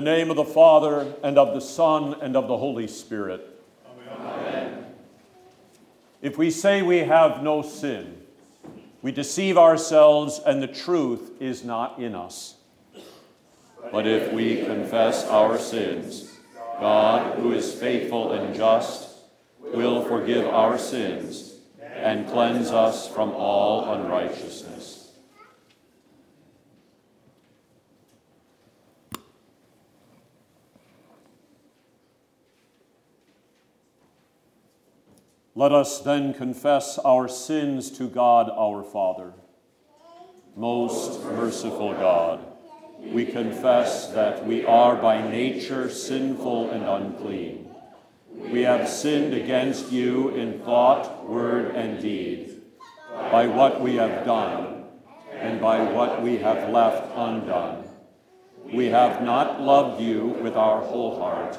The name of the Father, and of the Son, and of the Holy Spirit. Amen. If we say we have no sin, we deceive ourselves, and the truth is not in us. But if we confess our sins, God, who is faithful and just, will forgive our sins and cleanse us from all unrighteousness. Let us then confess our sins to God our Father. Most merciful God, we confess that we are by nature sinful and unclean. We have sinned against you in thought, word, and deed, by what we have done, and by what we have left undone. We have not loved you with our whole heart.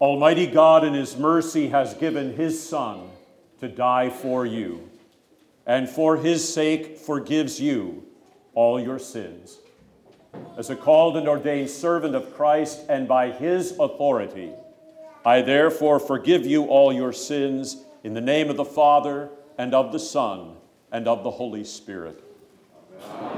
Almighty God, in His mercy, has given His Son to die for you, and for His sake forgives you all your sins. As a called and ordained servant of Christ, and by His authority, I therefore forgive you all your sins in the name of the Father, and of the Son, and of the Holy Spirit. Amen.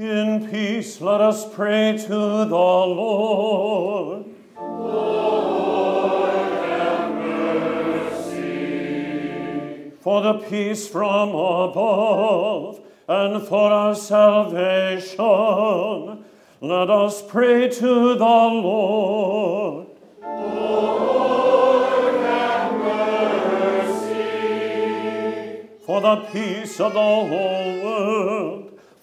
In peace, let us pray to the Lord. For the peace from above and for our salvation, let us pray to the Lord. Lord have mercy. For the peace of the whole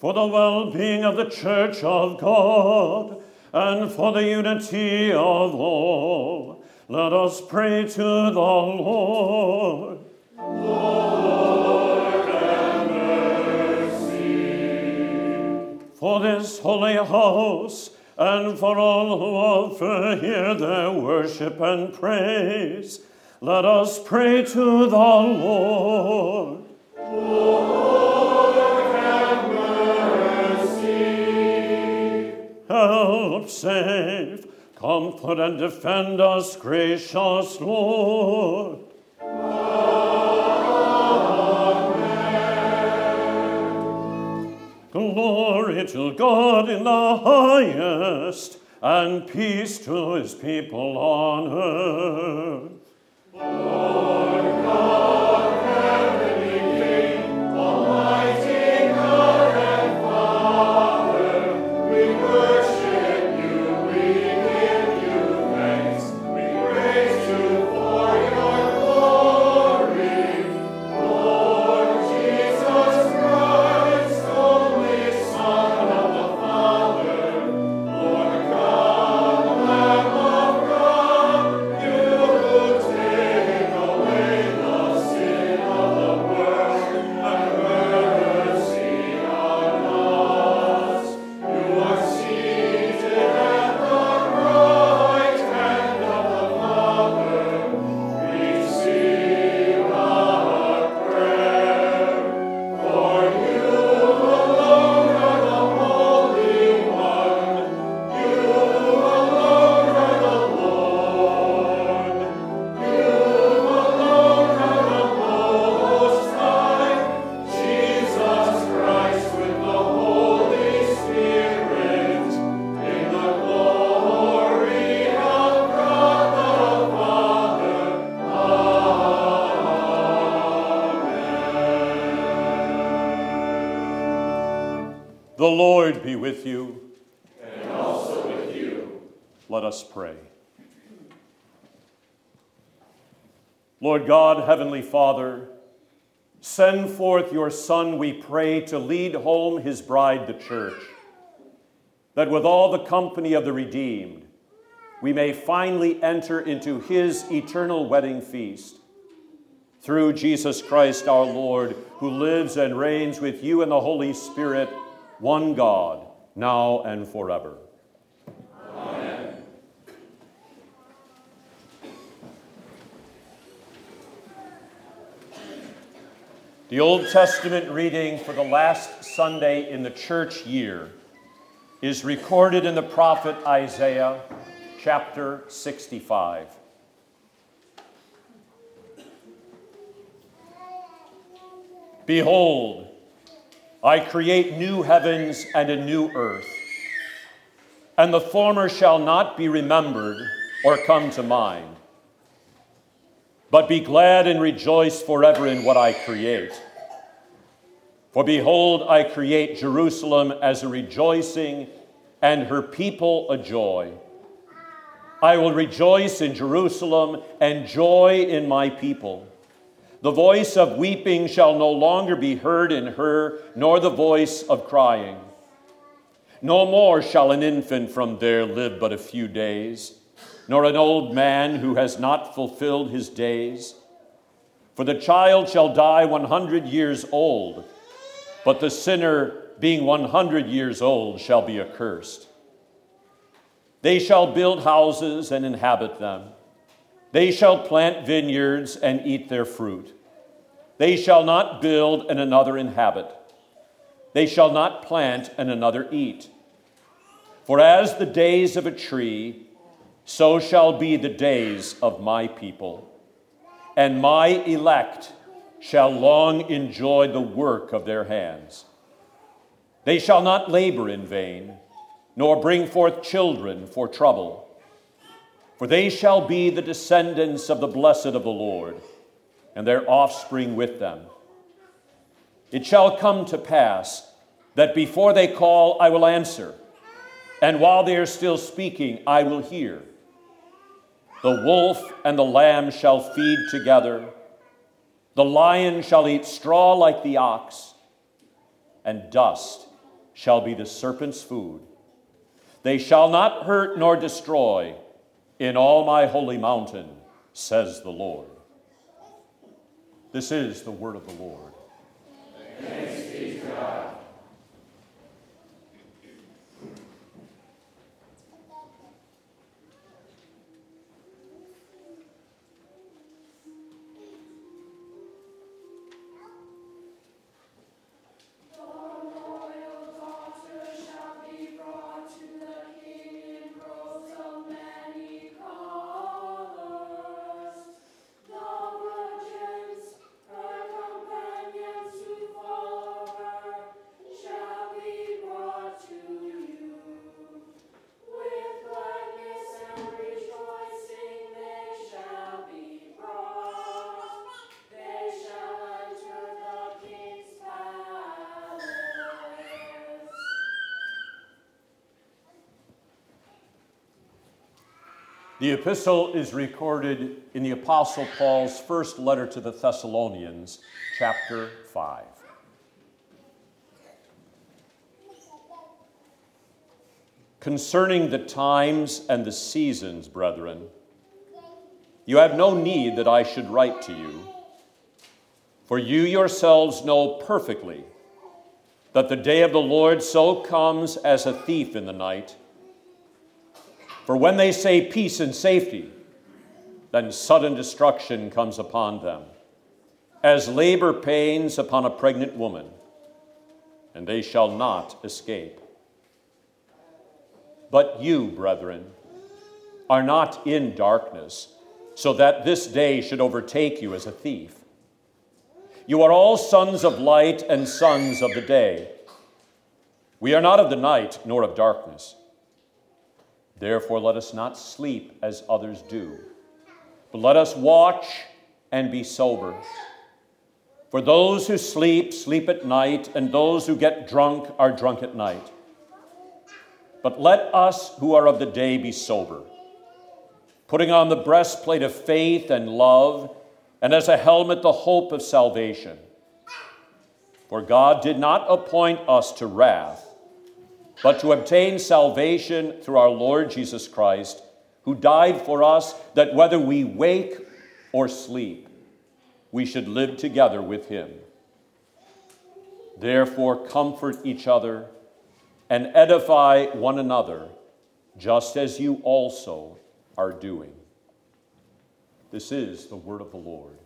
for the well being of the Church of God, and for the unity of all, let us pray to the Lord. for this holy house, and for all who offer here their worship and praise, let us pray to the Lord. Lord, Help, save, comfort, and defend us, gracious Lord. Glory to God in the highest, and peace to his people on earth. Father, send forth your Son, we pray, to lead home his bride, the church, that with all the company of the redeemed, we may finally enter into his eternal wedding feast. Through Jesus Christ our Lord, who lives and reigns with you in the Holy Spirit, one God, now and forever. The Old Testament reading for the last Sunday in the church year is recorded in the prophet Isaiah, chapter 65. Behold, I create new heavens and a new earth, and the former shall not be remembered or come to mind. But be glad and rejoice forever in what I create. For behold, I create Jerusalem as a rejoicing and her people a joy. I will rejoice in Jerusalem and joy in my people. The voice of weeping shall no longer be heard in her, nor the voice of crying. No more shall an infant from there live but a few days, nor an old man who has not fulfilled his days. For the child shall die 100 years old, but the sinner, being 100 years old, shall be accursed. They shall build houses and inhabit them. They shall plant vineyards and eat their fruit. They shall not build and another inhabit. They shall not plant and another eat. For as the days of a tree, so shall be the days of my people. And my elect shall long enjoy the work of their hands. They shall not labor in vain, nor bring forth children for trouble. For they shall be the descendants of the blessed of the Lord, and their offspring with them. It shall come to pass that before they call, I will answer, and while they are still speaking, I will hear. The wolf and the lamb shall feed together, the lion shall eat straw like the ox, and dust shall be the serpent's food. They shall not hurt nor destroy in all my holy mountain, says the Lord. This is the word of the Lord. Thanks be to God. The epistle is recorded in the Apostle Paul's first letter to the Thessalonians, chapter 5. Concerning the times and the seasons, brethren, you have no need that I should write to you, for you yourselves know perfectly that the day of the Lord so comes as a thief in the night. For when they say peace and safety, then sudden destruction comes upon them, as labor pains upon a pregnant woman, and they shall not escape. But you, brethren, are not in darkness, so that this day should overtake you as a thief. You are all sons of light and sons of the day. We are not of the night nor of darkness. Therefore, let us not sleep as others do, but let us watch and be sober. For those who sleep, sleep at night, and those who get drunk are drunk at night. But let us who are of the day be sober, putting on the breastplate of faith and love, and as a helmet the hope of salvation. For God did not appoint us to wrath but to obtain salvation through our Lord Jesus Christ, who died for us that whether we wake or sleep, we should live together with him. Therefore, comfort each other and edify one another, just as you also are doing. This is the word of the Lord.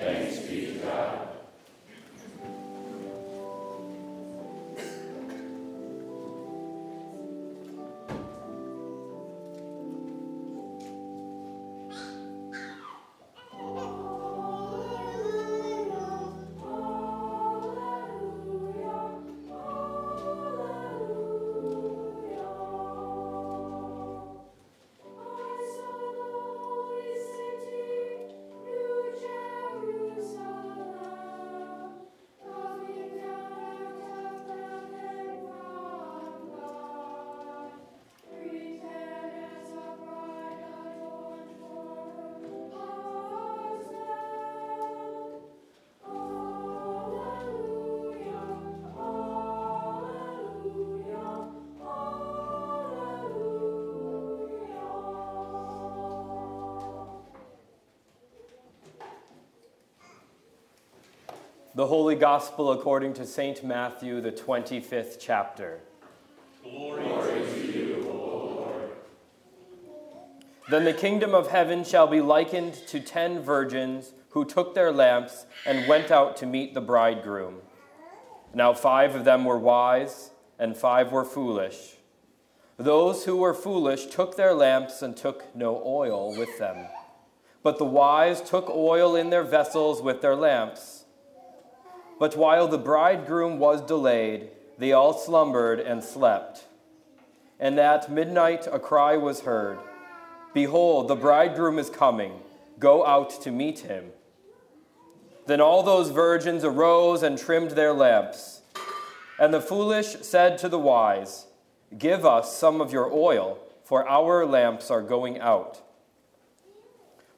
Thanks be to God. Holy Gospel according to St. Matthew, the 25th chapter. Glory, to you, O Lord. Then the kingdom of heaven shall be likened to ten virgins who took their lamps and went out to meet the bridegroom. Now five of them were wise, and five were foolish. Those who were foolish took their lamps and took no oil with them. But the wise took oil in their vessels with their lamps. But while the bridegroom was delayed, they all slumbered and slept. And at midnight a cry was heard Behold, the bridegroom is coming. Go out to meet him. Then all those virgins arose and trimmed their lamps. And the foolish said to the wise, Give us some of your oil, for our lamps are going out.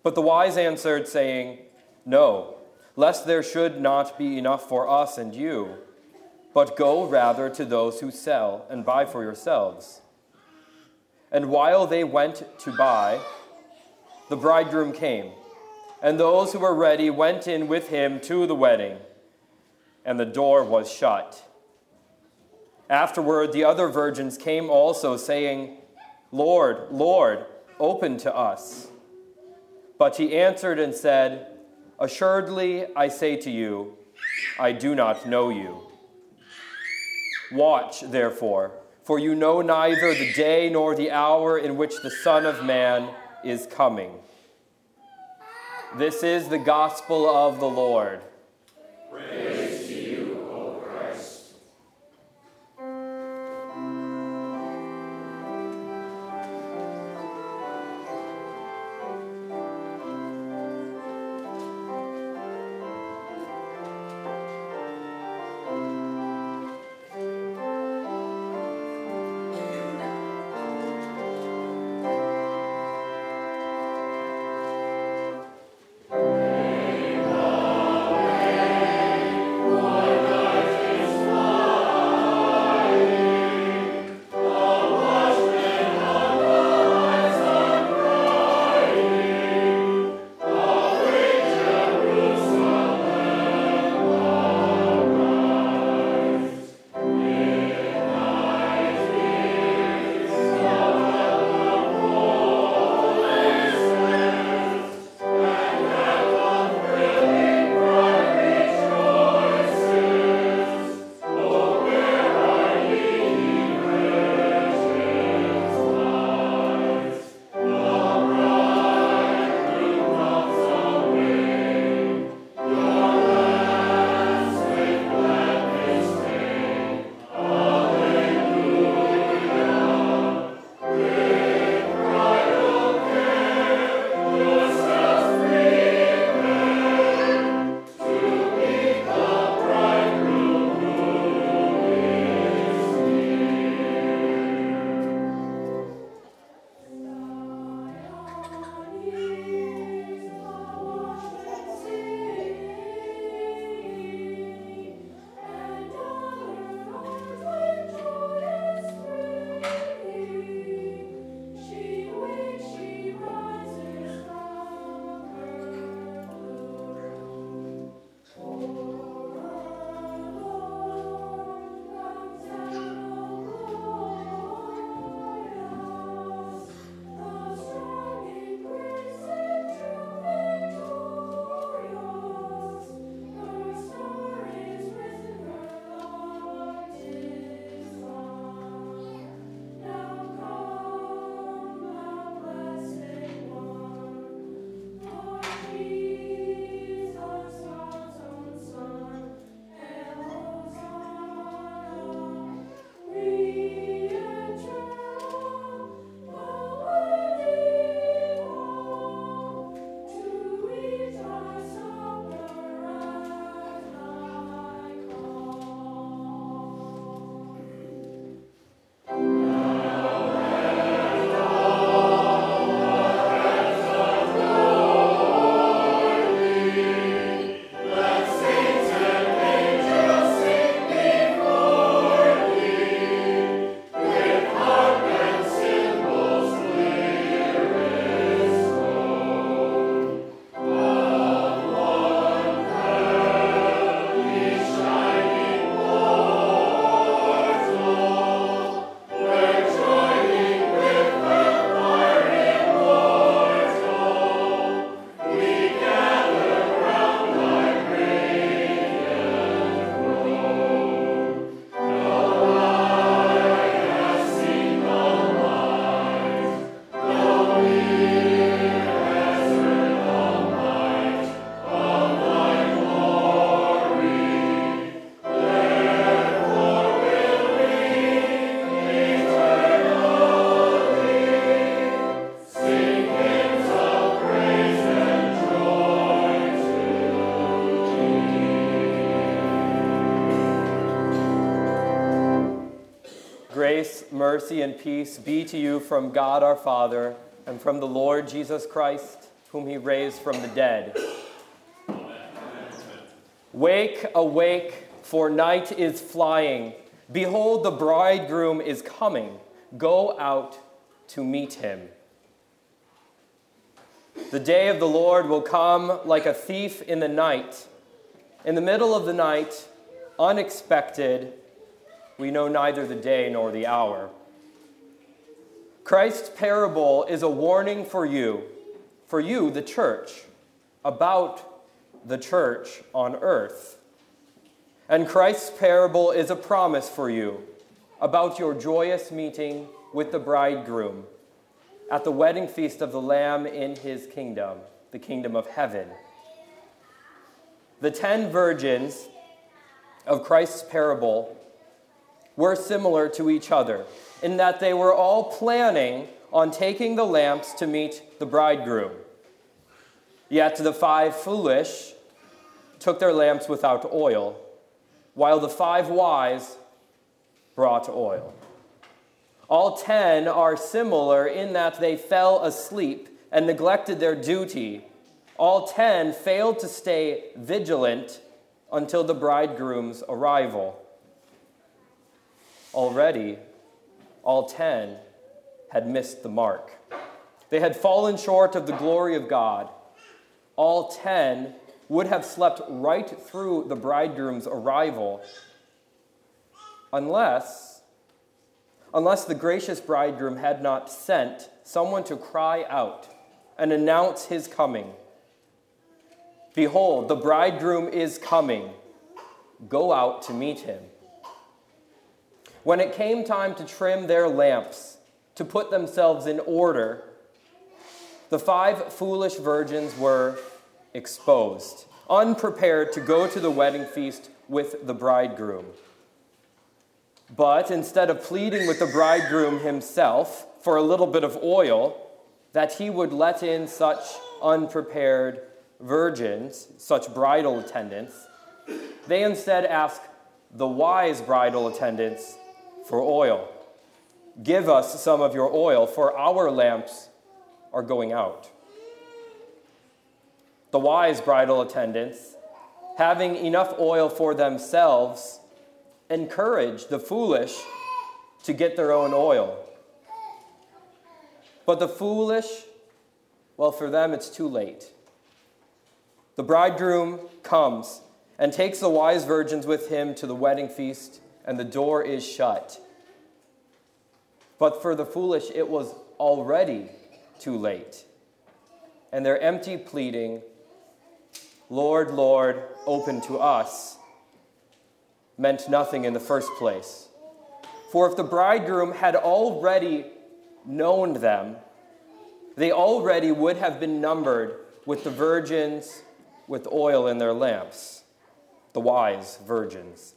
But the wise answered, saying, No, lest there should not be enough for us and you, but go rather to those who sell and buy for yourselves. And while they went to buy, the bridegroom came, and those who were ready went in with him to the wedding, and the door was shut. Afterward, the other virgins came also, saying, Lord, Lord, open to us. But he answered and said, Assuredly, I say to you, I do not know you. Watch, therefore, for you know neither the day nor the hour in which the Son of Man is coming. This is the gospel of the Lord. Mercy, and peace be to you from God our Father and from the Lord Jesus Christ, whom he raised from the dead. Wake, awake, for night is flying. Behold, the bridegroom is coming. Go out to meet him. The day of the Lord will come like a thief in the night. In the middle of the night, unexpected, we know neither the day nor the hour. Christ's parable is a warning for you, for you, the church, about the church on earth. And Christ's parable is a promise for you about your joyous meeting with the bridegroom at the wedding feast of the Lamb in his kingdom, the kingdom of heaven. The ten virgins of Christ's parable were similar to each other in that they were all planning on taking the lamps to meet the bridegroom. Yet the five foolish took their lamps without oil, while the five wise brought oil. All ten are similar in that they fell asleep and neglected their duty. All ten failed to stay vigilant until the bridegroom's arrival. Already, all ten had missed the mark. They had fallen short of the glory of God. All ten would have slept right through the bridegroom's arrival unless unless the gracious bridegroom had not sent someone to cry out and announce his coming. Behold, the bridegroom is coming. Go out to meet him. When it came time to trim their lamps, to put themselves in order, the five foolish virgins were exposed, unprepared to go to the wedding feast with the bridegroom. But instead of pleading with the bridegroom himself for a little bit of oil, that he would let in such unprepared virgins, such bridal attendants, they instead ask the wise bridal attendants for oil. Give us some of your oil, for our lamps are going out. The wise bridal attendants, having enough oil for themselves, encourage the foolish to get their own oil. But the foolish, well, for them it's too late. The bridegroom comes and takes the wise virgins with him to the wedding feast, and the door is shut. But for the foolish, it was already too late. And their empty pleading, Lord, Lord, open to us, meant nothing in the first place. For if the bridegroom had already known them, they already would have been numbered with the virgins with oil in their lamps, the wise virgins.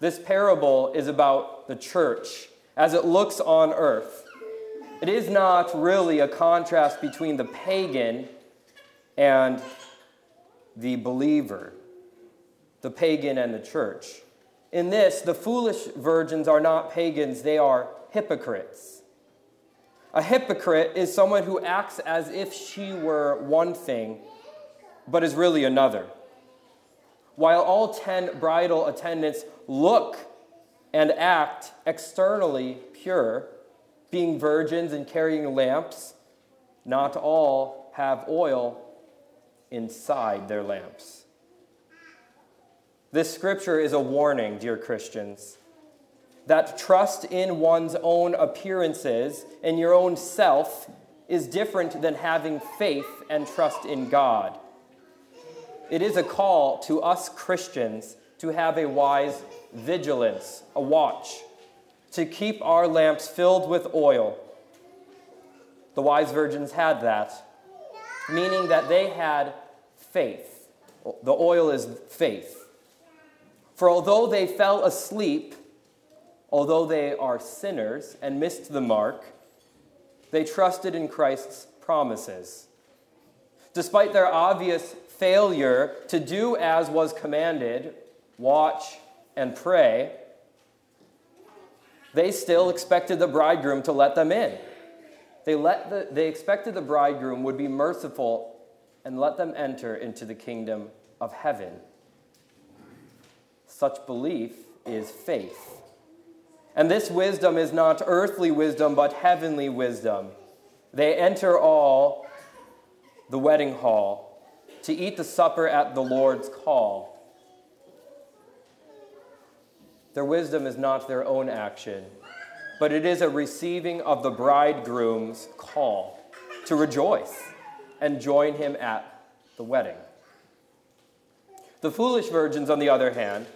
This parable is about the church as it looks on earth. It is not really a contrast between the pagan and the believer the pagan and the church. In this, the foolish virgins are not pagans, they are hypocrites. A hypocrite is someone who acts as if she were one thing, but is really another. While all ten bridal attendants look and act externally pure, being virgins and carrying lamps, not all have oil inside their lamps. This scripture is a warning, dear Christians, that trust in one's own appearances and your own self is different than having faith and trust in God. It is a call to us Christians to have a wise vigilance, a watch, to keep our lamps filled with oil. The wise virgins had that, meaning that they had faith. The oil is faith. For although they fell asleep, although they are sinners and missed the mark, they trusted in Christ's promises. Despite their obvious failure to do as was commanded, watch and pray, they still expected the bridegroom to let them in. They, let the, they expected the bridegroom would be merciful and let them enter into the kingdom of heaven. Such belief is faith. And this wisdom is not earthly wisdom, but heavenly wisdom. They enter all the wedding hall to eat the supper at the Lord's call. Their wisdom is not their own action, but it is a receiving of the bridegroom's call to rejoice and join him at the wedding. The foolish virgins, on the other hand,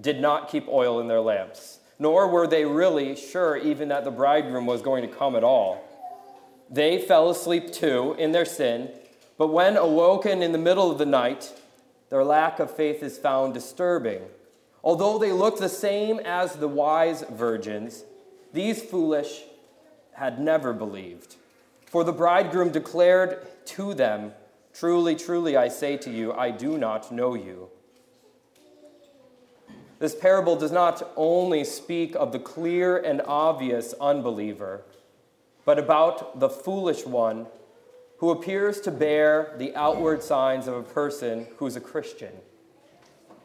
did not keep oil in their lamps, nor were they really sure even that the bridegroom was going to come at all. They fell asleep too in their sin, but when awoken in the middle of the night, their lack of faith is found disturbing. Although they looked the same as the wise virgins, these foolish had never believed. For the bridegroom declared to them, Truly, truly, I say to you, I do not know you. This parable does not only speak of the clear and obvious unbeliever, but about the foolish one who appears to bear the outward signs of a person who's a Christian,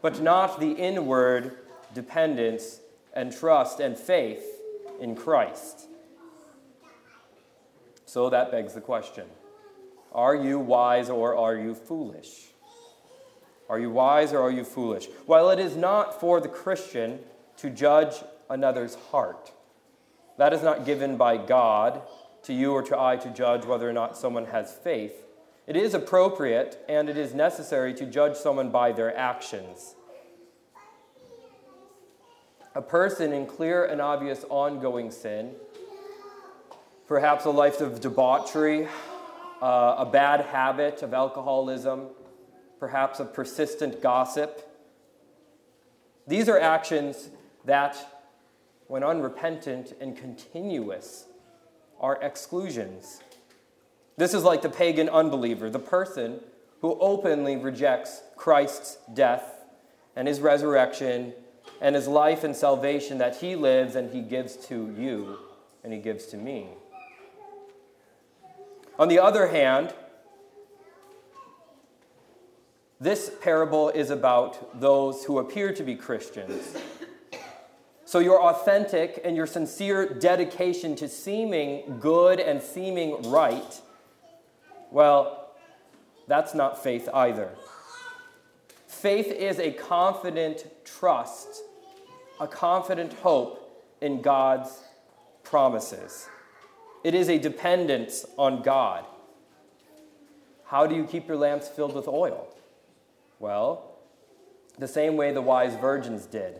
but not the inward dependence and trust and faith in Christ. So that begs the question Are you wise or are you foolish? Are you wise or are you foolish? While it is not for the Christian to judge another's heart, that is not given by God to you or to I to judge whether or not someone has faith. It is appropriate and it is necessary to judge someone by their actions. A person in clear and obvious ongoing sin, perhaps a life of debauchery, uh, a bad habit of alcoholism, perhaps a persistent gossip. These are actions that, when unrepentant and continuous, are exclusions. This is like the pagan unbeliever, the person who openly rejects Christ's death and his resurrection and his life and salvation that he lives and he gives to you and he gives to me. On the other hand, this parable is about those who appear to be Christians. So, your authentic and your sincere dedication to seeming good and seeming right, well, that's not faith either. Faith is a confident trust, a confident hope in God's promises. It is a dependence on God. How do you keep your lamps filled with oil? Well, the same way the wise virgins did.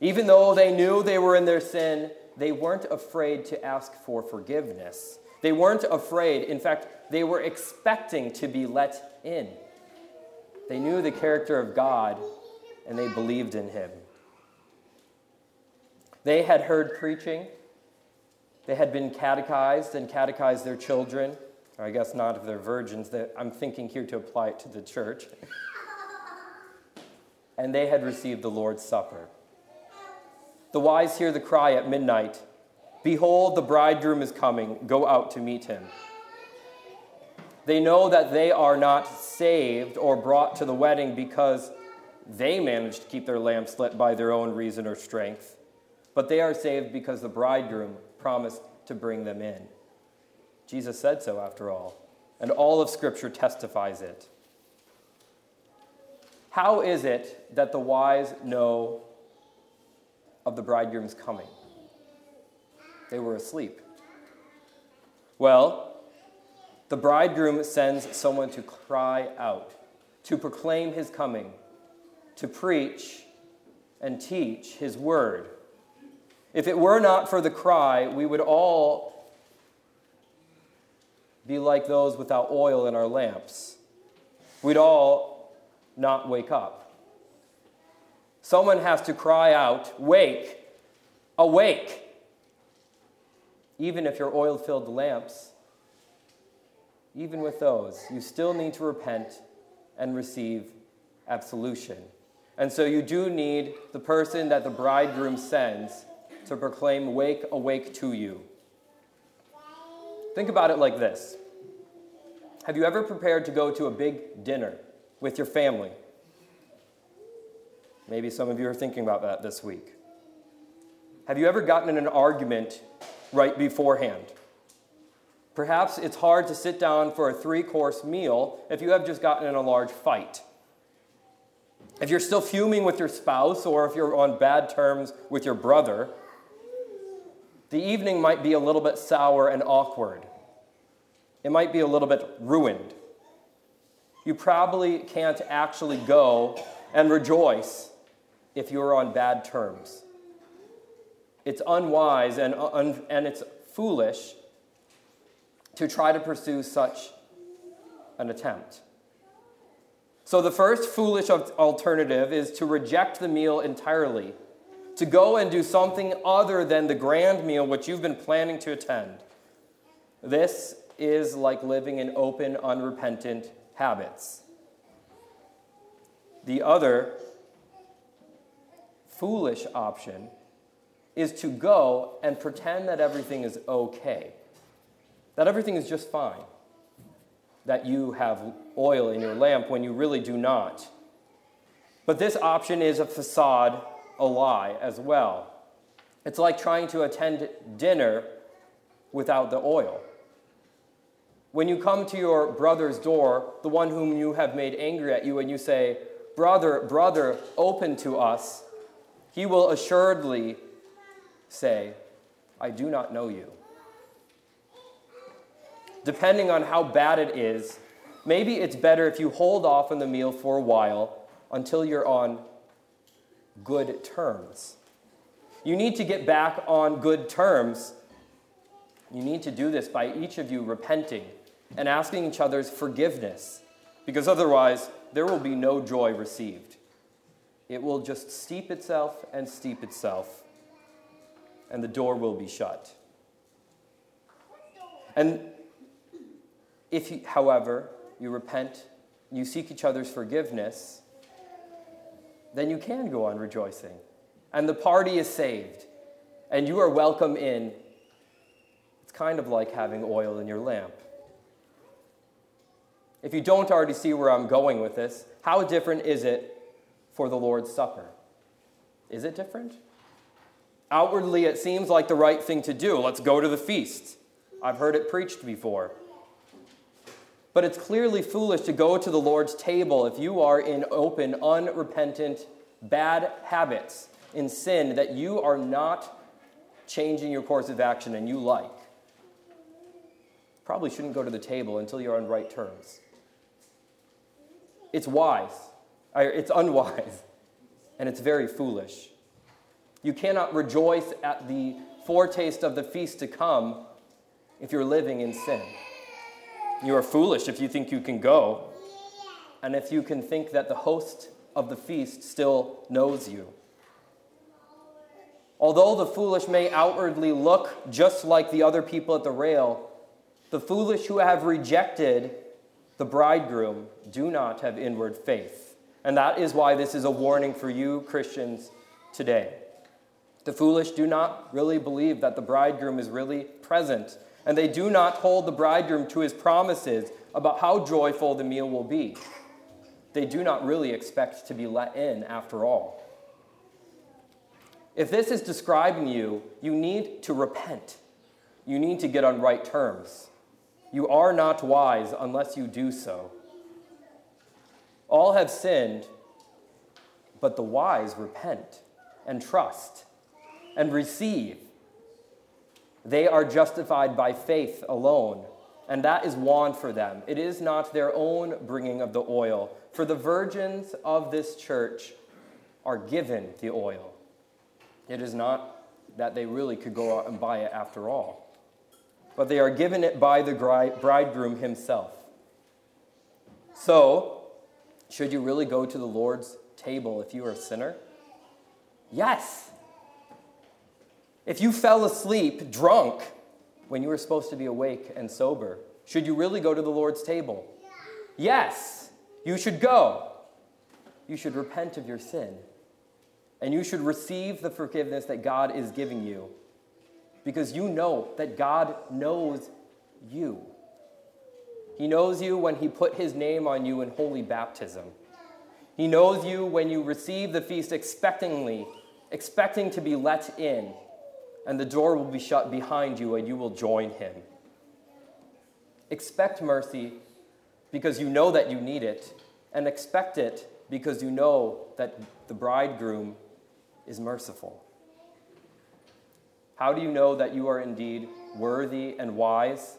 Even though they knew they were in their sin, they weren't afraid to ask for forgiveness. They weren't afraid. In fact, they were expecting to be let in. They knew the character of God and they believed in him. They had heard preaching. They had been catechized and catechized their children. Or I guess not if they're virgins. I'm thinking here to apply it to the church. and they had received the Lord's Supper. The wise hear the cry at midnight Behold, the bridegroom is coming, go out to meet him. They know that they are not saved or brought to the wedding because they managed to keep their lamps lit by their own reason or strength, but they are saved because the bridegroom promised to bring them in. Jesus said so, after all, and all of Scripture testifies it. How is it that the wise know of the bridegroom's coming? They were asleep. Well, the bridegroom sends someone to cry out, to proclaim his coming, to preach and teach his word. If it were not for the cry, we would all be like those without oil in our lamps. We'd all not wake up. Someone has to cry out, Wake, awake. Even if you're oil filled lamps, even with those, you still need to repent and receive absolution. And so you do need the person that the bridegroom sends to proclaim, Wake, awake to you. Think about it like this Have you ever prepared to go to a big dinner with your family? Maybe some of you are thinking about that this week. Have you ever gotten in an argument right beforehand? Perhaps it's hard to sit down for a three course meal if you have just gotten in a large fight. If you're still fuming with your spouse or if you're on bad terms with your brother, the evening might be a little bit sour and awkward. It might be a little bit ruined. You probably can't actually go and rejoice if you're on bad terms. It's unwise and, un- and it's foolish to try to pursue such an attempt. So, the first foolish alternative is to reject the meal entirely, to go and do something other than the grand meal which you've been planning to attend. This is like living in open, unrepentant habits. The other foolish option is to go and pretend that everything is okay, that everything is just fine that you have oil in your lamp when you really do not. But this option is a facade, a lie as well. It's like trying to attend dinner without the oil. When you come to your brother's door, the one whom you have made angry at you, and you say, Brother, brother, open to us, he will assuredly say, I do not know you depending on how bad it is, maybe it's better if you hold off on the meal for a while until you're on good terms. You need to get back on good terms. You need to do this by each of you repenting and asking each other's forgiveness, because otherwise, there will be no joy received. It will just steep itself and steep itself, and the door will be shut. And if, however, you repent, you seek each other's forgiveness, then you can go on rejoicing. And the party is saved, and you are welcome in. It's kind of like having oil in your lamp. If you don't already see where I'm going with this, how different is it for the Lord's Supper? Is it different? Outwardly, it seems like the right thing to do. Let's go to the feast. I've heard it preached before. But it's clearly foolish to go to the Lord's table if you are in open, unrepentant, bad habits, in sin that you are not changing your course of action and you like. Probably shouldn't go to the table until you're on right terms. It's wise, it's unwise, and it's very foolish. You cannot rejoice at the foretaste of the feast to come if you're living in sin. You are foolish if you think you can go, and if you can think that the host of the feast still knows you. Although the foolish may outwardly look just like the other people at the rail, the foolish who have rejected the bridegroom do not have inward faith. And that is why this is a warning for you, Christians, today. The foolish do not really believe that the bridegroom is really present and they do not hold the bridegroom to his promises about how joyful the meal will be. They do not really expect to be let in after all. If this is describing you, you need to repent. You need to get on right terms. You are not wise unless you do so. All have sinned, but the wise repent and trust and receive they are justified by faith alone, and that is won for them. It is not their own bringing of the oil, for the virgins of this church are given the oil. It is not that they really could go out and buy it after all, but they are given it by the bridegroom himself. So, should you really go to the Lord's table if you are a sinner? Yes. If you fell asleep drunk when you were supposed to be awake and sober, should you really go to the Lord's table? Yes, you should go. You should repent of your sin. And you should receive the forgiveness that God is giving you because you know that God knows you. He knows you when He put His name on you in holy baptism. He knows you when you receive the feast expectingly, expecting to be let in, and the door will be shut behind you and you will join Him. Expect mercy because you know that you need it, and expect it because you know that the bridegroom is merciful. How do you know that you are indeed worthy and wise?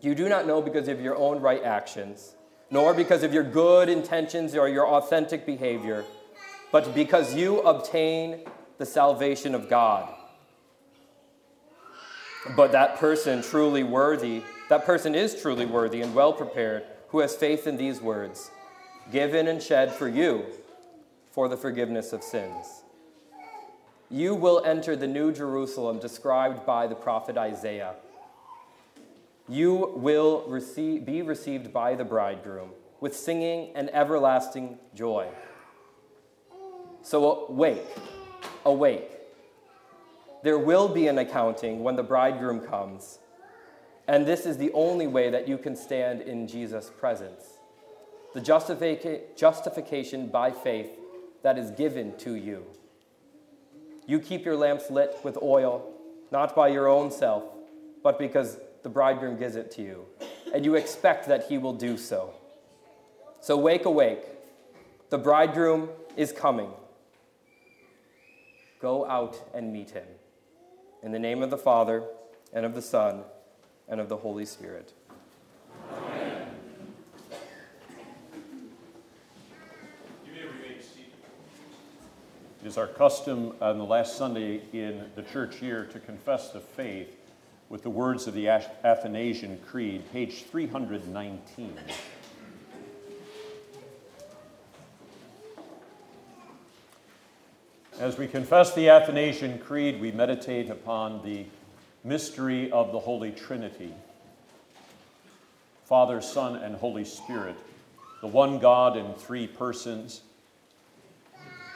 You do not know because of your own right actions, nor because of your good intentions or your authentic behavior, but because you obtain the salvation of God. But that person truly worthy, that person is truly worthy and well prepared, who has faith in these words given and shed for you for the forgiveness of sins. You will enter the new Jerusalem described by the prophet Isaiah. You will receive, be received by the bridegroom with singing and everlasting joy. So awake, awake. There will be an accounting when the bridegroom comes, and this is the only way that you can stand in Jesus' presence. The justifica- justification by faith that is given to you. You keep your lamps lit with oil, not by your own self, but because the bridegroom gives it to you, and you expect that he will do so. So wake awake. The bridegroom is coming. Go out and meet him. In the name of the Father, and of the Son, and of the Holy Spirit. It is our custom on the last Sunday in the church year to confess the faith with the words of the Athanasian Creed, page 319. As we confess the Athanasian Creed, we meditate upon the mystery of the Holy Trinity Father, Son, and Holy Spirit, the one God in three persons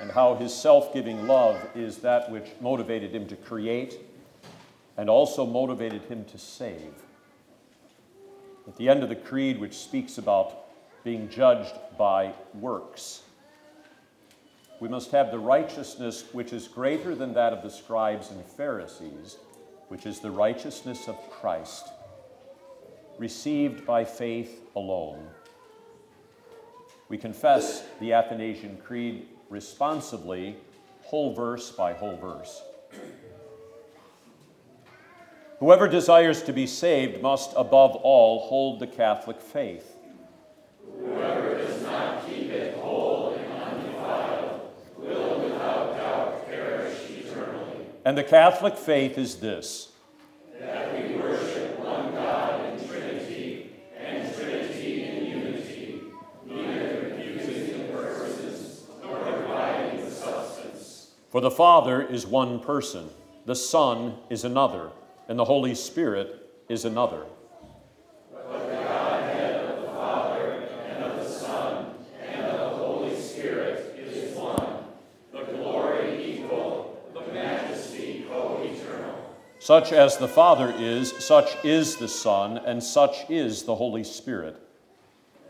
and how his self giving love is that which motivated him to create and also motivated him to save. At the end of the creed, which speaks about being judged by works, we must have the righteousness which is greater than that of the scribes and Pharisees, which is the righteousness of Christ, received by faith alone. We confess the Athanasian Creed responsibly, whole verse by whole verse. Whoever desires to be saved must, above all, hold the Catholic faith. Whoever does not keep it whole and undefiled will without doubt perish eternally. And the Catholic faith is this that we worship one God in Trinity, and Trinity in unity, neither using the persons nor dividing the substance. For the Father is one person, the Son is another, and the Holy Spirit is another. But the Godhead of the Father and of the Son and of the Holy Spirit is one, the glory equal, the majesty co eternal. Such as the Father is, such is the Son, and such is the Holy Spirit.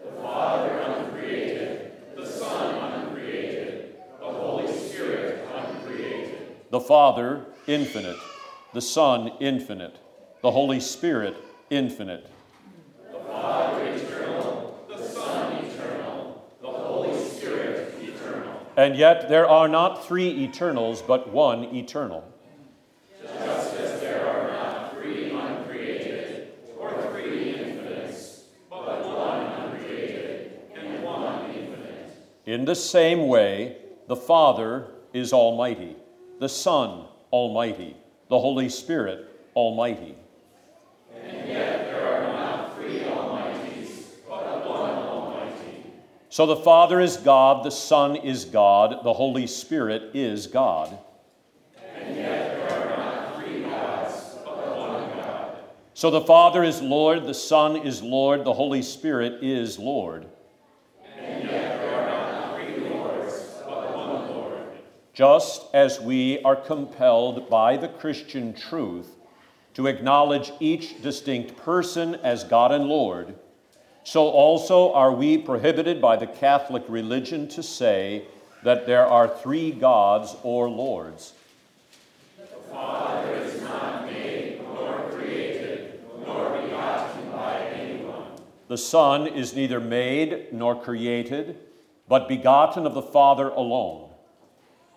The Father uncreated, the Son uncreated, the Holy Spirit uncreated. the Father infinite, the Son infinite, the Holy Spirit infinite. The Father eternal, the Son eternal, the Holy Spirit eternal. And yet there are not three eternals, but one eternal. Just as there are not three uncreated or three infinites, but one uncreated and one infinite. In the same way, the Father is almighty the Son Almighty, the Holy Spirit Almighty. And yet there are not three Almighties, but one Almighty. So the Father is God, the Son is God, the Holy Spirit is God. And yet there are not three gods, but one God. So the Father is Lord, the Son is Lord, the Holy Spirit is Lord. And yet there are not three Lords, but one Lord. Just as we are compelled by the Christian truth to acknowledge each distinct person as God and Lord, so also are we prohibited by the Catholic religion to say that there are three gods or lords. The Father is not made, nor created, nor begotten by anyone. The Son is neither made nor created, but begotten of the Father alone.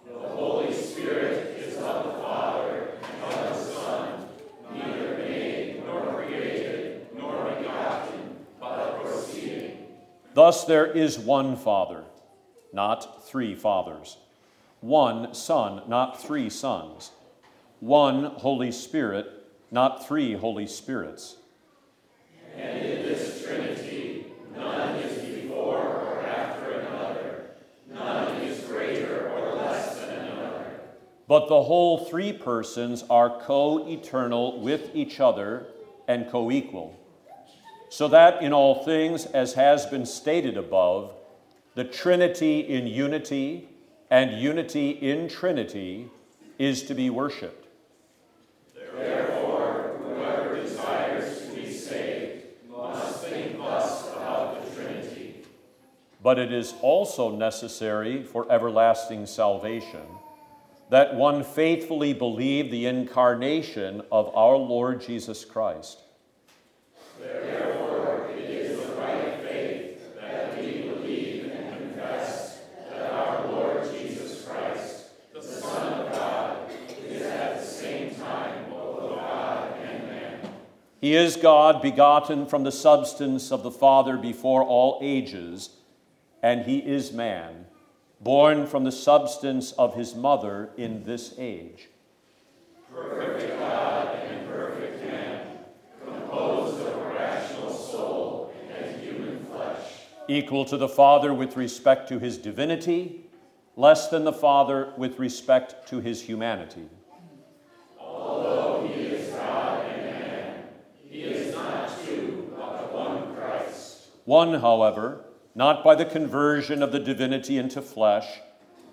The Holy Spirit is the Father the Son, neither made nor created nor begotten. Thus there is one Father, not three fathers, one Son, not three sons, one Holy Spirit, not three Holy Spirits. And in this Trinity, none is before or after another, none is greater or less than another. But the whole three persons are co eternal with each other and co equal. So that in all things, as has been stated above, the Trinity in unity and unity in Trinity is to be worshiped. Therefore, whoever desires to be saved must think thus about the Trinity. But it is also necessary for everlasting salvation that one faithfully believe the incarnation of our Lord Jesus Christ. Therefore, it is right faith that we believe and confess that our Lord Jesus Christ, the Son of God, is at the same time both God and man. He is God, begotten from the substance of the Father before all ages, and he is man, born from the substance of his mother in this age. Perfect God and perfect man, composed of rational soul and human flesh. Equal to the Father with respect to his divinity, less than the Father with respect to his humanity. Although he is God and man, he is not two, but one Christ. One, however, not by the conversion of the divinity into flesh,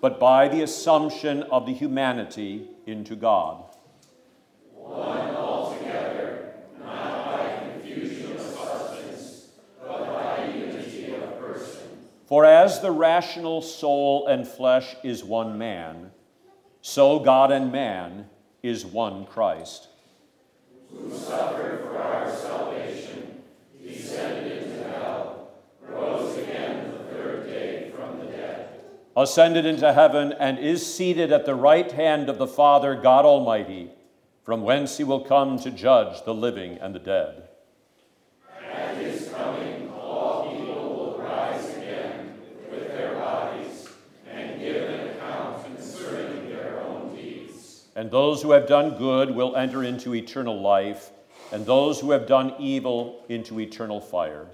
but by the assumption of the humanity into God. One altogether, not by confusion of substance, but by unity of person. For as the rational soul and flesh is one man, so God and man is one Christ. Who suffered for our salvation, descended into hell, rose again the third day from the dead. Ascended into heaven, and is seated at the right hand of the Father, God Almighty, from whence he will come to judge the living and the dead. At his coming, all people will rise again with their bodies and give an account concerning their own deeds. And those who have done good will enter into eternal life, and those who have done evil into eternal fire.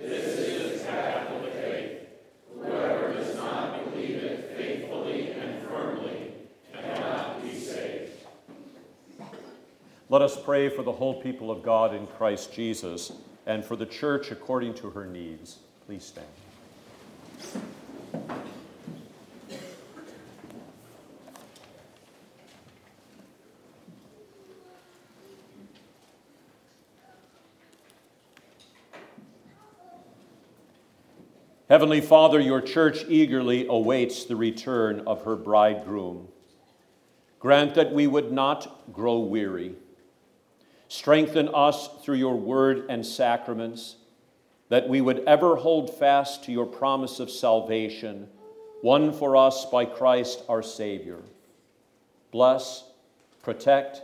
This is the Catholic faith. Whoever does not believe it faithfully and firmly cannot be saved. Let us pray for the whole people of God in Christ Jesus and for the church according to her needs. Please stand. Heavenly Father, your church eagerly awaits the return of her bridegroom. Grant that we would not grow weary. Strengthen us through your word and sacraments, that we would ever hold fast to your promise of salvation, won for us by Christ our Savior. Bless, protect,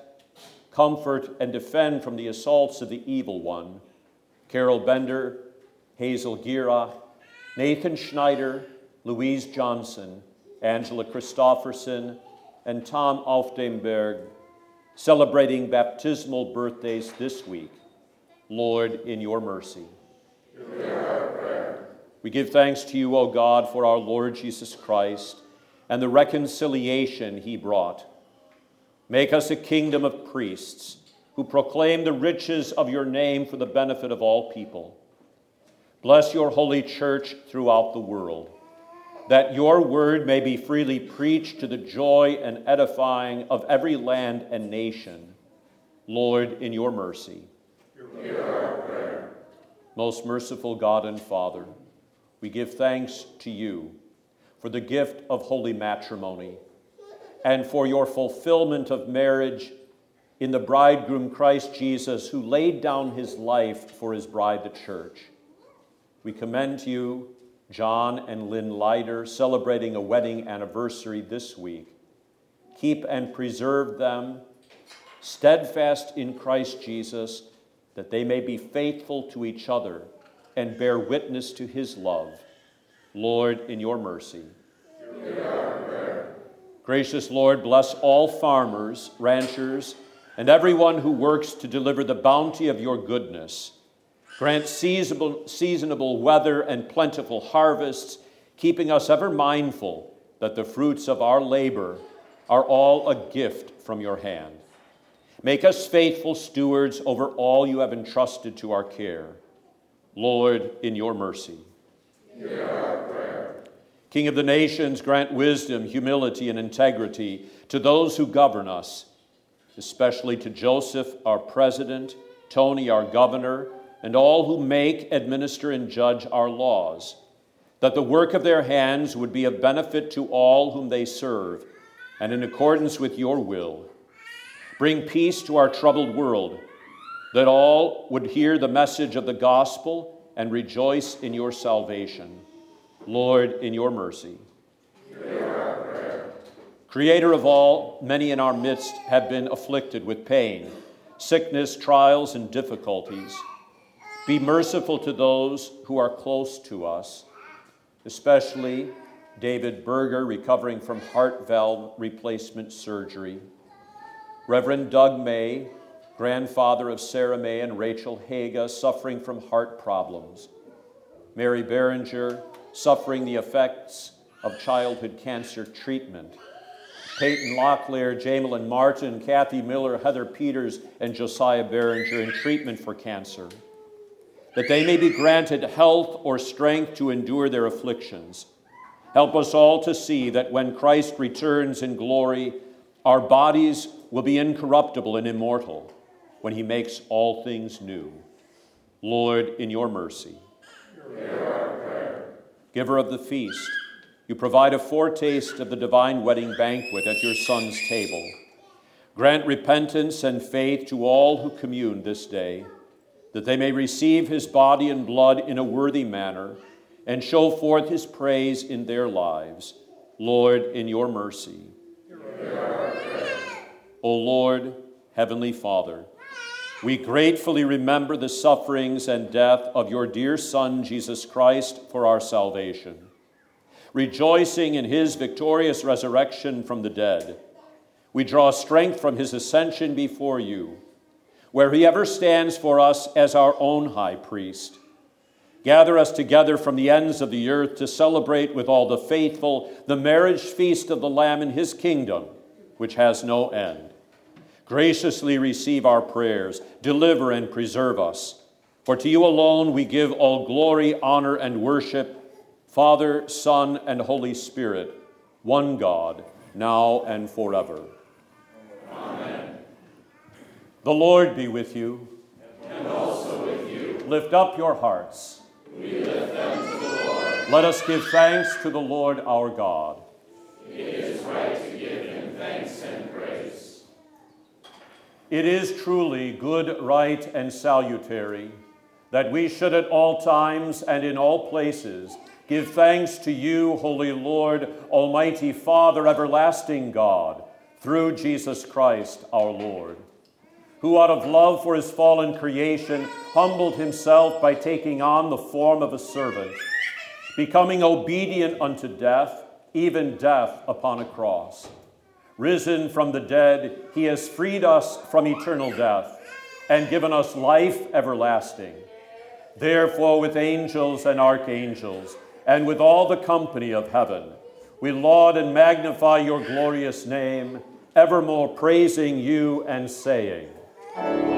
comfort, and defend from the assaults of the evil one Carol Bender, Hazel Gira, Nathan Schneider, Louise Johnson, Angela Christofferson, and Tom Aufdenberg, celebrating baptismal birthdays this week. Lord, in your mercy. We give thanks to you, O God, for our Lord Jesus Christ and the reconciliation he brought. Make us a kingdom of priests who proclaim the riches of your name for the benefit of all people. Bless your holy church throughout the world. That your word may be freely preached to the joy and edifying of every land and nation. Lord, in your mercy. Hear our prayer. Most merciful God and Father, we give thanks to you for the gift of holy matrimony and for your fulfillment of marriage in the bridegroom Christ Jesus, who laid down his life for his bride, the church. We commend to you John and Lynn Leiter, celebrating a wedding anniversary this week. Keep and preserve them steadfast in Christ Jesus, that they may be faithful to each other and bear witness to his love. Lord, in your mercy. Gracious Lord, bless all farmers, ranchers, and everyone who works to deliver the bounty of your goodness. Grant seasonable, seasonable weather and plentiful harvests, keeping us ever mindful that the fruits of our labor are all a gift from your hand. Make us faithful stewards over all you have entrusted to our care. Lord, in your mercy. Hear our prayer. King of the nations, grant wisdom, humility, and integrity to those who govern us, especially to Joseph, our president, Tony, our governor, and all who make, administer, and judge our laws, that the work of their hands would be of benefit to all whom they serve, and in accordance with your will. Bring peace to our troubled world, that all would hear the message of the gospel and rejoice in your salvation. Lord, in your mercy. Creator of all, many in our midst have been afflicted with pain, sickness, trials, and difficulties. Be merciful to those who are close to us, especially David Berger, recovering from heart valve replacement surgery. Reverend Doug May, grandfather of Sarah May and Rachel Haga, suffering from heart problems. Mary Beringer, suffering the effects of childhood cancer treatment. Peyton Locklear, Jamelyn Martin, Kathy Miller, Heather Peters, and Josiah Beringer in treatment for cancer. That they may be granted health or strength to endure their afflictions. Help us all to see that when Christ returns in glory, our bodies will be incorruptible and immortal when he makes all things new. Lord, in your mercy. Giver of the feast, you provide a foretaste of the divine wedding banquet at your Son's table. Grant repentance and faith to all who commune this day, that they may receive his body and blood in a worthy manner and show forth his praise in their lives. Lord, in your mercy. O Lord, Heavenly Father, we gratefully remember the sufferings and death of your dear Son, Jesus Christ, for our salvation. Rejoicing in his victorious resurrection from the dead, we draw strength from his ascension before you, where he ever stands for us as our own high priest. Gather us together from the ends of the earth to celebrate with all the faithful the marriage feast of the Lamb in his kingdom, which has no end. Graciously receive our prayers, deliver and preserve us. For to you alone we give all glory, honor, and worship, Father, Son, and Holy Spirit, one God, now and forever. The Lord be with you. And also with you. Lift up your hearts. We lift them to the Lord. Let us give thanks to the Lord our God. It is right to give him thanks and praise. It is truly good, right, and salutary that we should at all times and in all places give thanks to you, Holy Lord, Almighty Father, everlasting God, through Jesus Christ our Lord, who out of love for his fallen creation humbled himself by taking on the form of a servant, becoming obedient unto death, even death upon a cross. Risen from the dead, he has freed us from eternal death and given us life everlasting. Therefore, with angels and archangels, and with all the company of heaven, we laud and magnify your glorious name, evermore praising you and saying, Blessed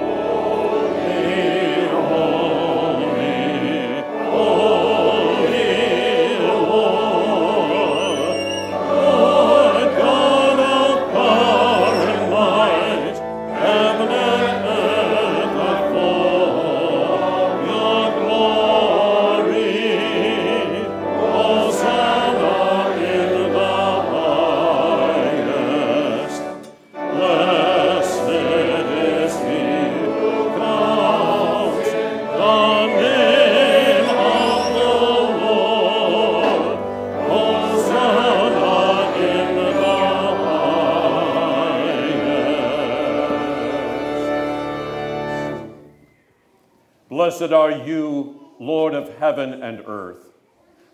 heaven and earth,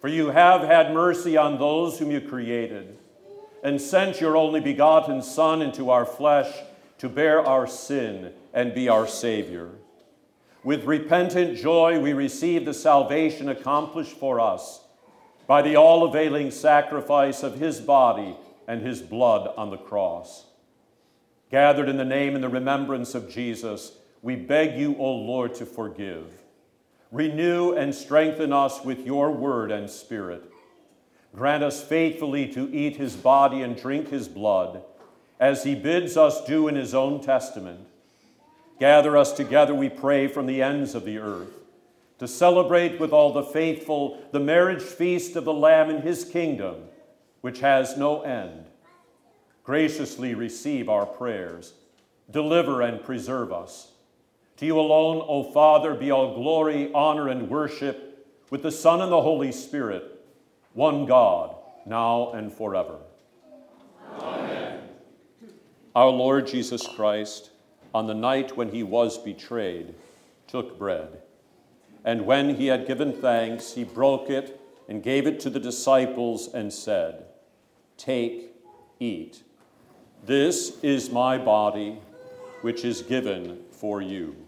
for you have had mercy on those whom you created, and sent your only begotten Son into our flesh to bear our sin and be our Savior. With repentant joy, we receive the salvation accomplished for us by the all availing sacrifice of his body and his blood on the cross. Gathered in the name and the remembrance of Jesus, we beg you, O Lord, to forgive. Renew and strengthen us with your word and spirit. Grant us faithfully to eat his body and drink his blood, as he bids us do in his own testament Gather us together, we pray, from the ends of the earth to celebrate with all the faithful the marriage feast of the Lamb in his kingdom, which has no end. Graciously receive our prayers, deliver and preserve us. To you alone, O Father, be all glory, honor, and worship with the Son and the Holy Spirit, one God, now and forever. Amen. Our Lord Jesus Christ on the night when he was betrayed, took bread. And when he had given thanks, he broke it and gave it to the disciples and said, Take, eat. This is my body, which is given for you.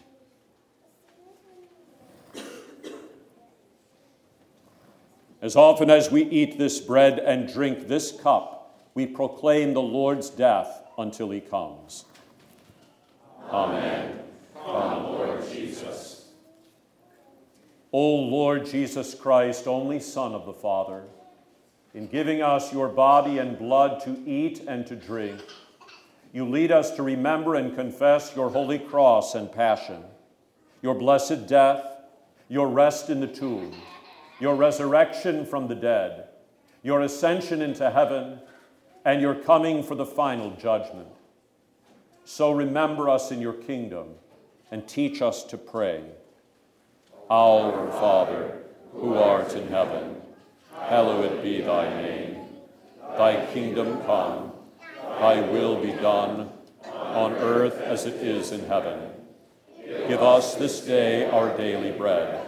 As often as we eat this bread and drink this cup, we proclaim the Lord's death until he comes. Amen. Come, Lord Jesus. O Lord Jesus Christ, only Son of the Father, in giving us your body and blood to eat and to drink, you lead us to remember and confess your holy cross and passion, your blessed death, your rest in the tomb, your resurrection from the dead, your ascension into heaven, and your coming for the final judgment. So remember us in your kingdom and teach us to pray. Our Father, who art in heaven, hallowed be thy name. Thy kingdom come, thy will be done, on earth as it is in heaven. Give us this day our daily bread,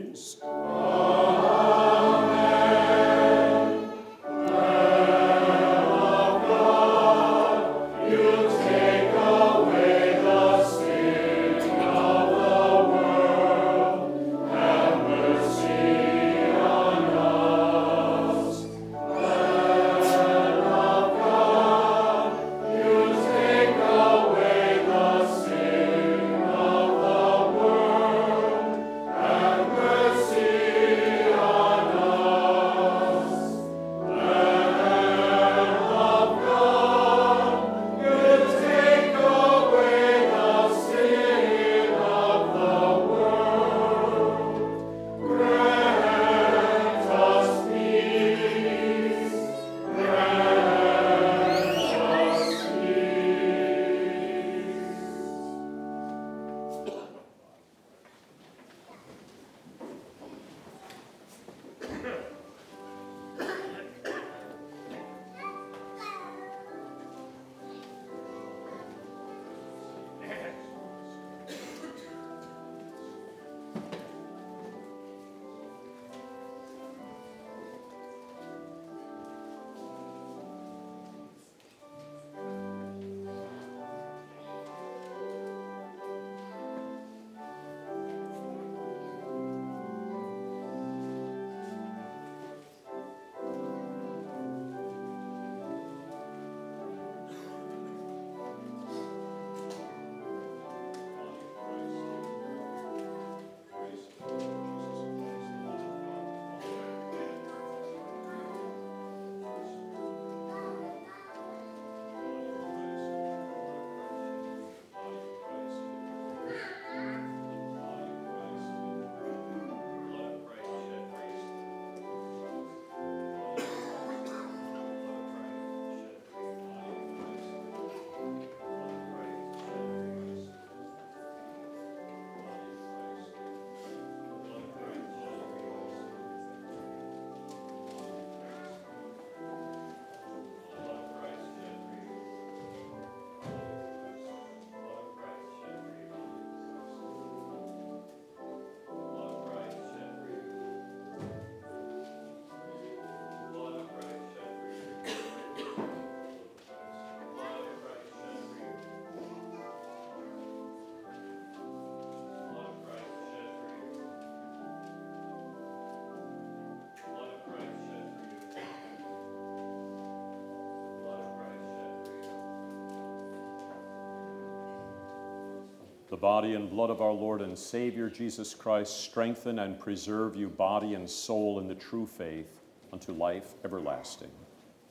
The body and blood of our Lord and Savior Jesus Christ strengthen and preserve you, body and soul, in the true faith unto life everlasting.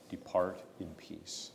Depart in peace.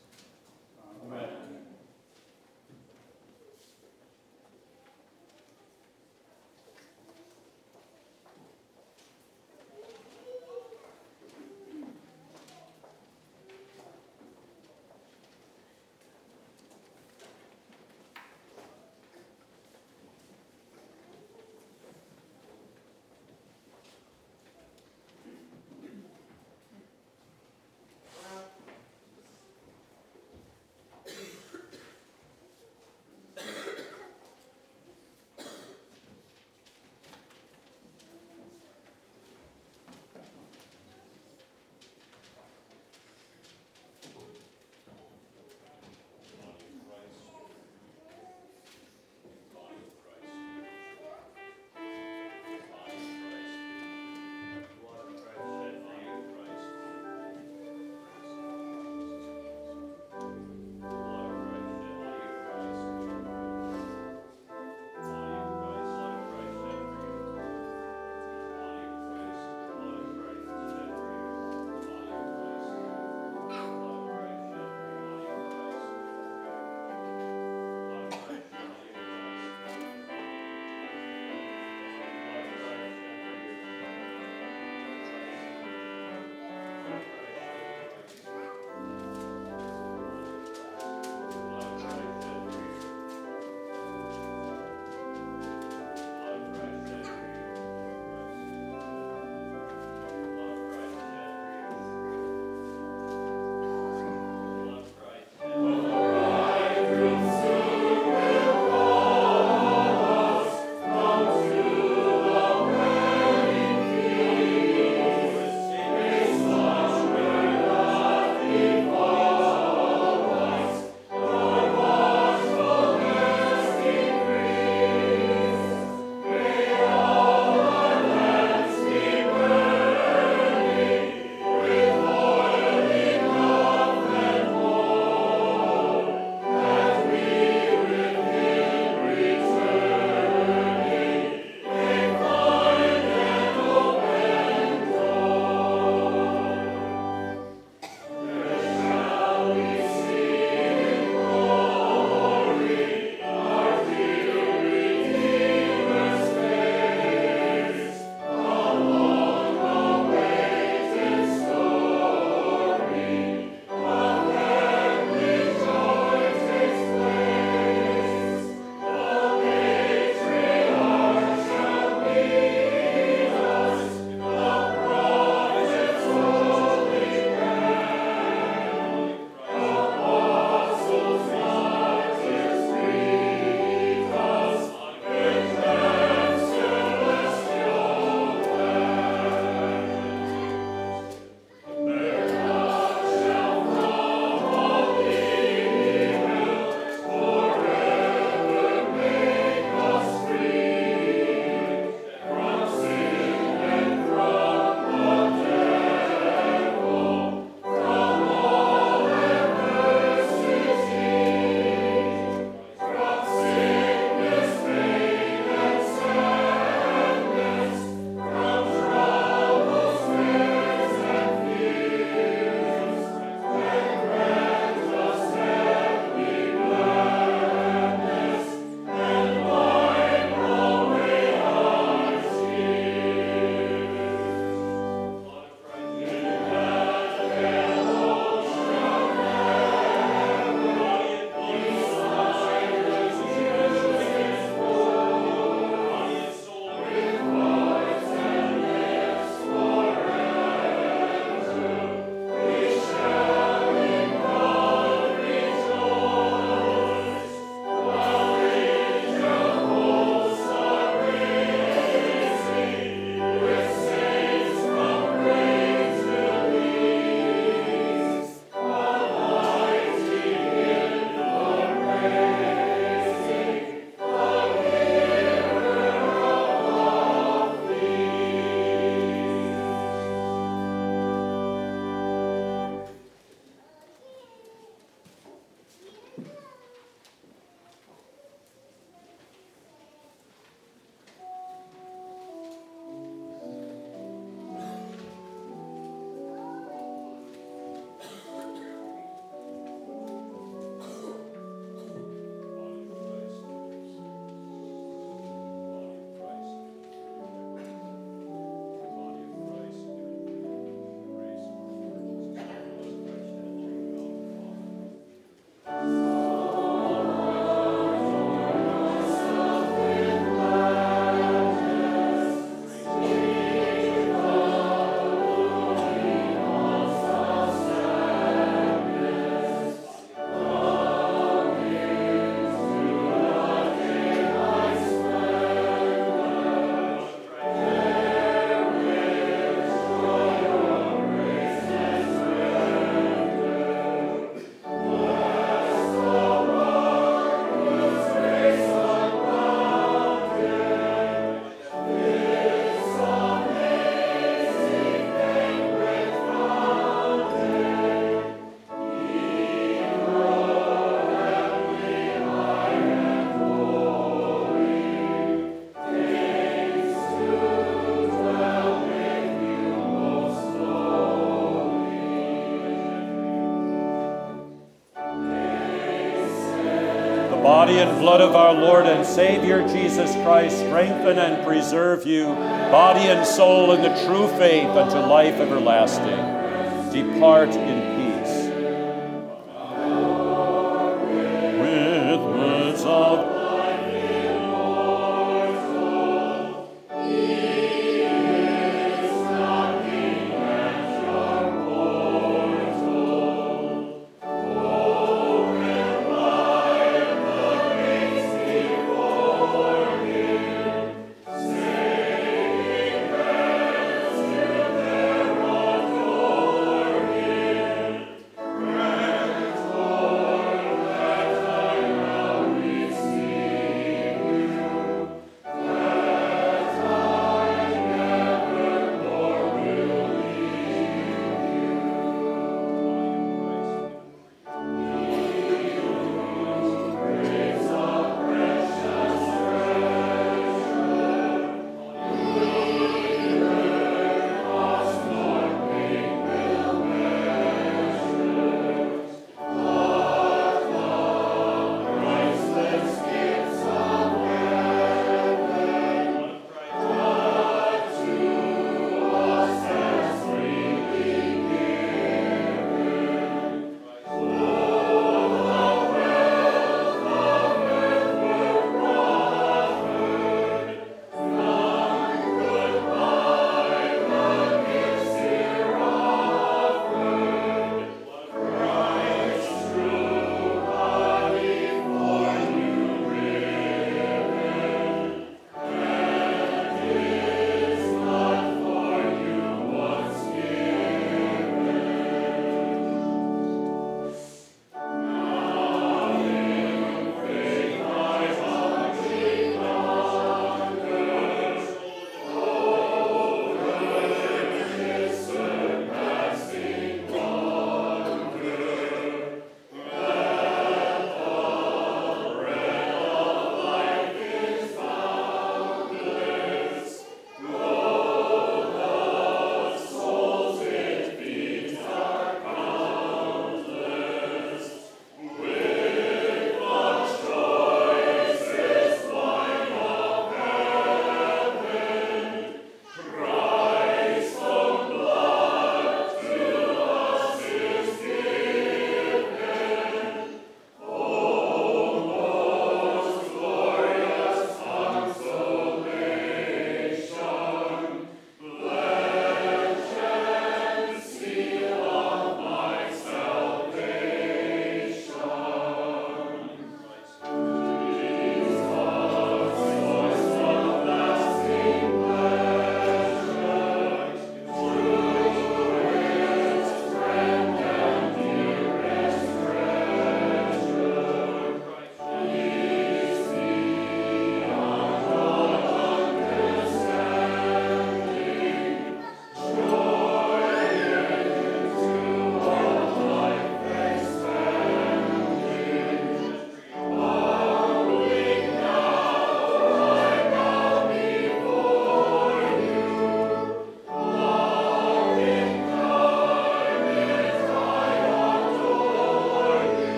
Blood of our Lord and Savior Jesus Christ strengthen and preserve you, body and soul, in the true faith unto life everlasting. Depart in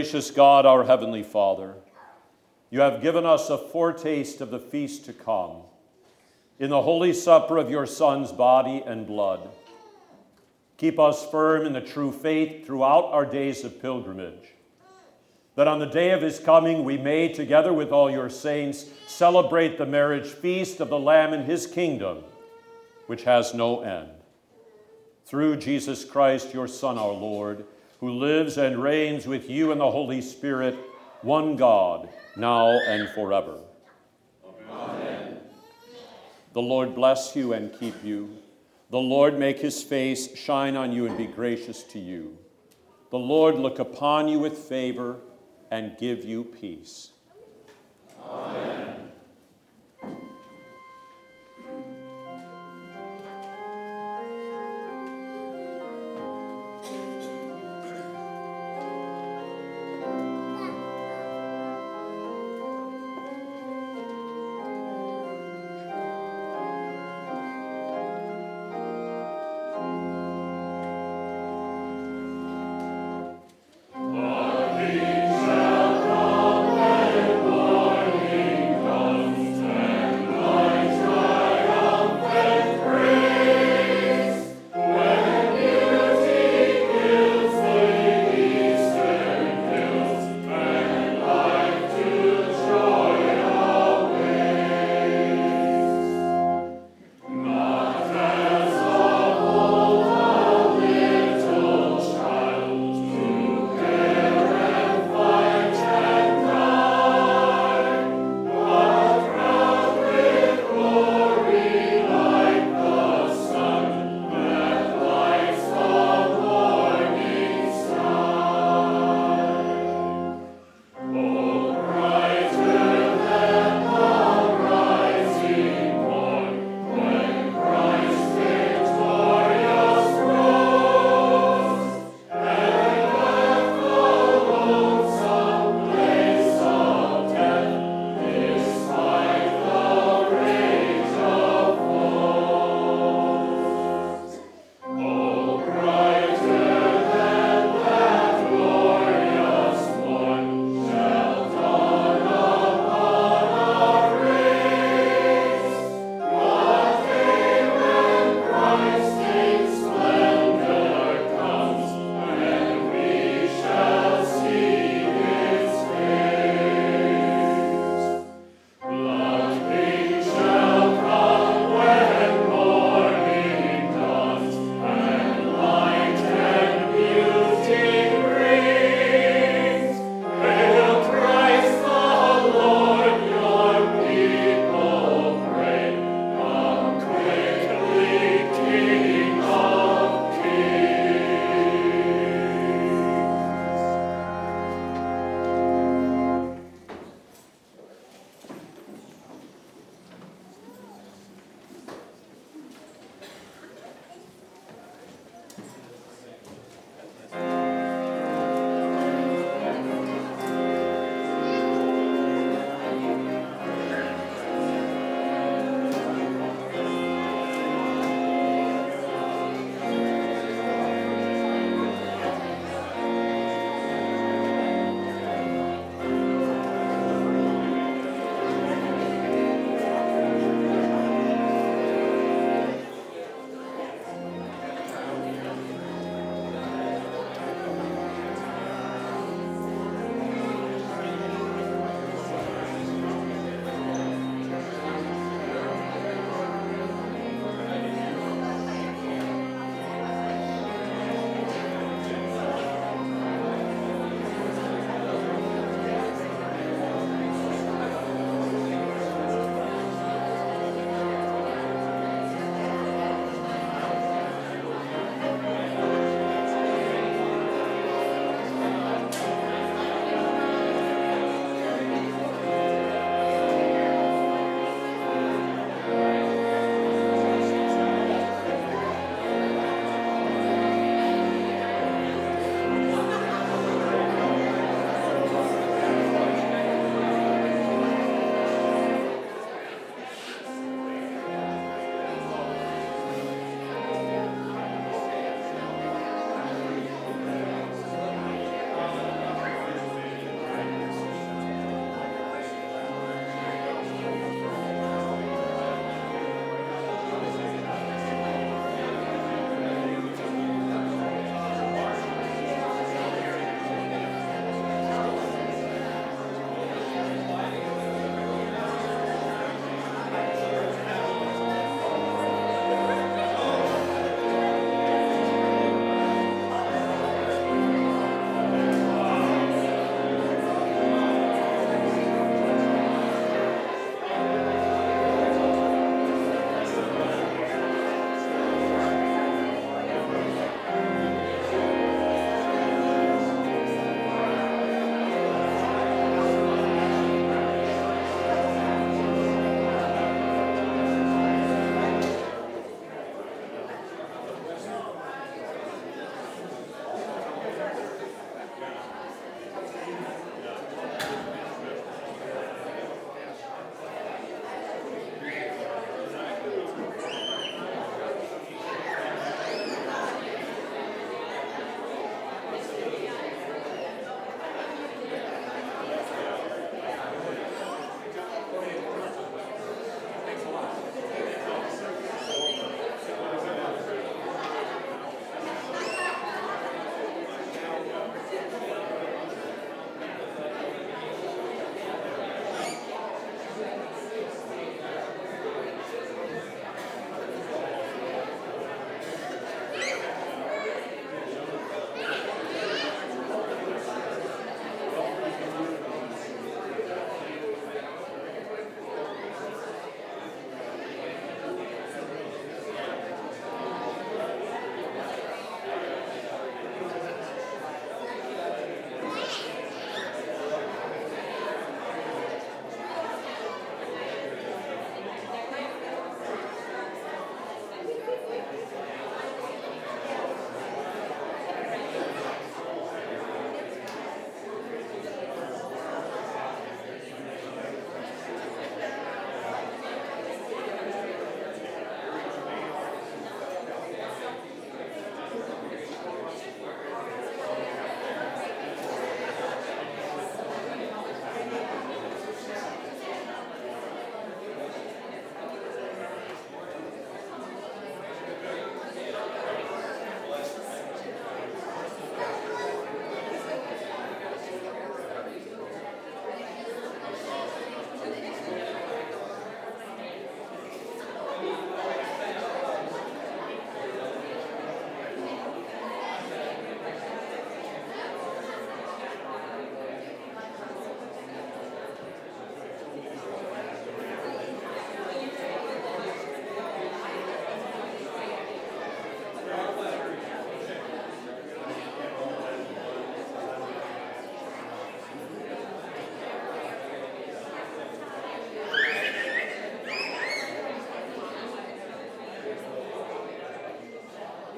Gracious God, our Heavenly Father, you have given us a foretaste of the feast to come in the holy supper of your Son's body and blood. Keep us firm in the true faith throughout our days of pilgrimage, that on the day of his coming we may, together with all your saints, celebrate the marriage feast of the Lamb in his kingdom, which has no end. Through Jesus Christ, your Son, our Lord, who lives and reigns with you in the Holy Spirit, one God, now and forever. Amen. The Lord bless you and keep you. The Lord make his face shine on you and be gracious to you. The Lord look upon you with favor and give you peace. Amen.